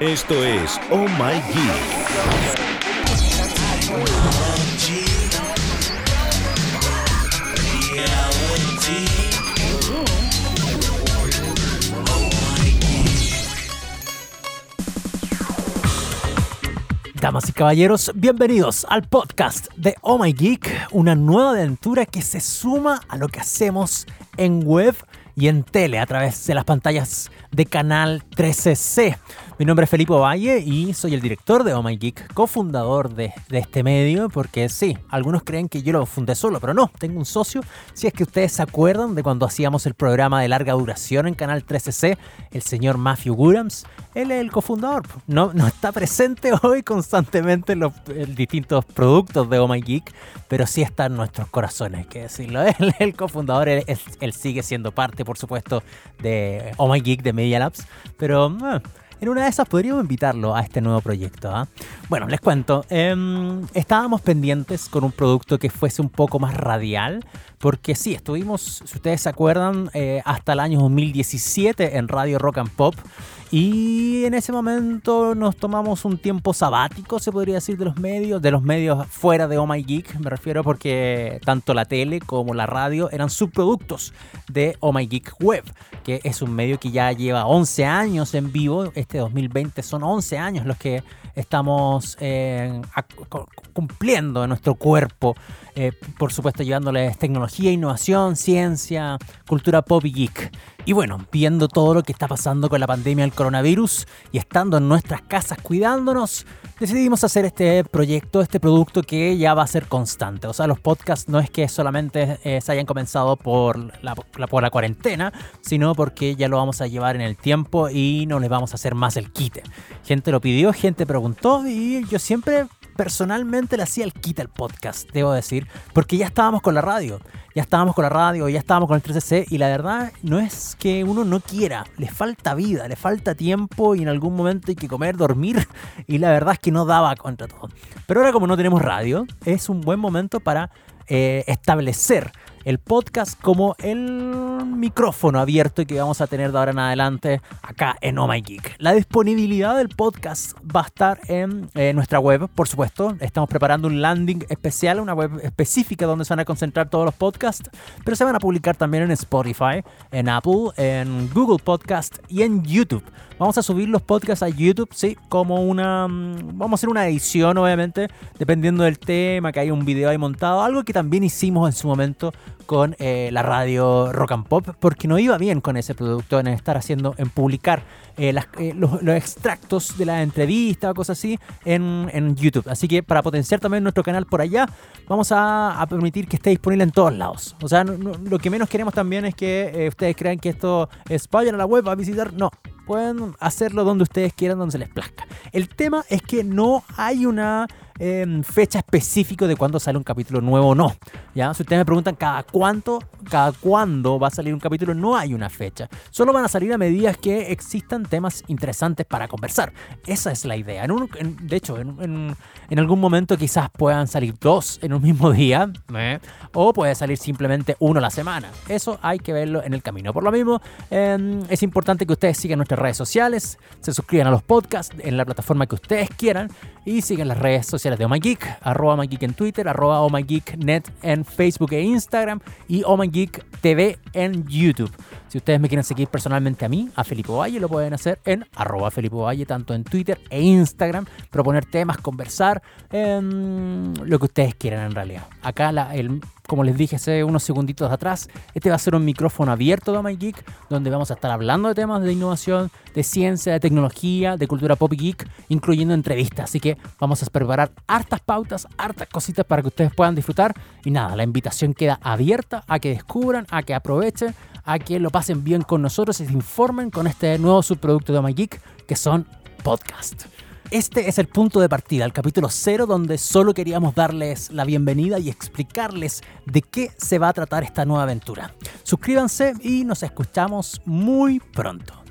Esto es Oh My Geek. Damas y caballeros, bienvenidos al podcast de Oh My Geek, una nueva aventura que se suma a lo que hacemos en web y en tele a través de las pantallas de Canal 13C. Mi nombre es Felipe Valle y soy el director de Oh My Geek, cofundador de, de, este medio, porque sí, algunos creen que yo lo fundé solo, pero no, tengo un socio. Si es que ustedes se acuerdan de cuando hacíamos el programa de larga duración en Canal 13C, el señor Matthew Gurams, él es el cofundador. No, no está presente hoy constantemente en los distintos productos de Oh My Geek, pero sí está en nuestros corazones, hay que decirlo. Él es el cofundador, él sigue siendo parte, por supuesto, de Oh My Geek, de Media Labs, pero... Eh, en una de esas podríamos invitarlo a este nuevo proyecto. ¿eh? Bueno, les cuento. Eh, estábamos pendientes con un producto que fuese un poco más radial, porque sí, estuvimos, si ustedes se acuerdan, eh, hasta el año 2017 en Radio Rock and Pop. Y en ese momento nos tomamos un tiempo sabático, se podría decir, de los medios, de los medios fuera de Oh My Geek, me refiero porque tanto la tele como la radio eran subproductos de Oh My Geek Web, que es un medio que ya lleva 11 años en vivo, este 2020 son 11 años los que estamos eh, cumpliendo en nuestro cuerpo, eh, por supuesto llevándoles tecnología, innovación, ciencia, cultura pop y geek. Y bueno, viendo todo lo que está pasando con la pandemia del coronavirus y estando en nuestras casas cuidándonos, decidimos hacer este proyecto, este producto que ya va a ser constante. O sea, los podcasts no es que solamente eh, se hayan comenzado por la, por la cuarentena, sino porque ya lo vamos a llevar en el tiempo y no les vamos a hacer más el quite. Gente lo pidió, gente preguntó y yo siempre personalmente le hacía el quita al podcast, debo decir, porque ya estábamos con la radio, ya estábamos con la radio, ya estábamos con el 3CC y la verdad no es que uno no quiera, le falta vida, le falta tiempo y en algún momento hay que comer, dormir y la verdad es que no daba contra todo. Pero ahora como no tenemos radio, es un buen momento para eh, establecer el podcast como el micrófono abierto que vamos a tener de ahora en adelante acá en Oh My Geek. La disponibilidad del podcast va a estar en eh, nuestra web, por supuesto. Estamos preparando un landing especial, una web específica donde se van a concentrar todos los podcasts, pero se van a publicar también en Spotify, en Apple, en Google Podcast y en YouTube. Vamos a subir los podcasts a YouTube, sí, como una... Vamos a hacer una edición, obviamente, dependiendo del tema, que haya un video ahí montado, algo que también hicimos en su momento con eh, la radio Rock and Pop, porque no iba bien con ese producto en estar haciendo, en publicar eh, eh, los, extractos de la entrevista o cosas así en, en, YouTube. Así que para potenciar también nuestro canal por allá, vamos a, permitir que esté disponible en todos lados. O sea, lo que menos queremos también es que ustedes crean que esto es vayan a la web a visitar. No, pueden hacerlo donde ustedes quieran, donde se les plazca. El tema es que no hay una fecha específica de cuándo sale un capítulo nuevo o no. ¿ya? Si ustedes me preguntan cada cuánto, cada cuándo va a salir un capítulo, no hay una fecha. Solo van a salir a medida que existan temas interesantes para conversar. Esa es la idea. En de hecho, en, algún momento quizás puedan salir dos en un mismo día, ¿eh? o puede salir simplemente uno a la semana. Eso hay que verlo en el camino. Por lo mismo, eh, es importante que ustedes sigan nuestras redes sociales, se suscriban a los podcasts en la plataforma que ustedes quieran y sigan las redes sociales de Oh Geek, arroba My Geek en Twitter, arroba Oh Geek Net en Facebook e Instagram y Oh Geek TV en YouTube. Si ustedes me quieren seguir personalmente a mí, a Felipe Valle, lo pueden hacer en arroba Felipe Valle, tanto en Twitter e Instagram, proponer temas, conversar, eh, lo que ustedes quieran en realidad. Acá, el, como les dije hace unos segunditos atrás, este va a ser un micrófono abierto de My Geek, donde vamos a estar hablando de temas de innovación, de ciencia, de tecnología, de cultura pop geek, incluyendo entrevistas. Así que vamos a preparar hartas pautas, hartas cositas para que ustedes puedan disfrutar. Y nada, la invitación queda abierta a que descubran, a que aprovechen, a que lo pasen bien con nosotros y se informen con este nuevo subproducto de My Geek, que son podcasts. Este es el punto de partida, el capítulo cero, donde solo queríamos darles la bienvenida y explicarles de qué se va a tratar esta nueva aventura. Suscríbanse y nos escuchamos muy pronto.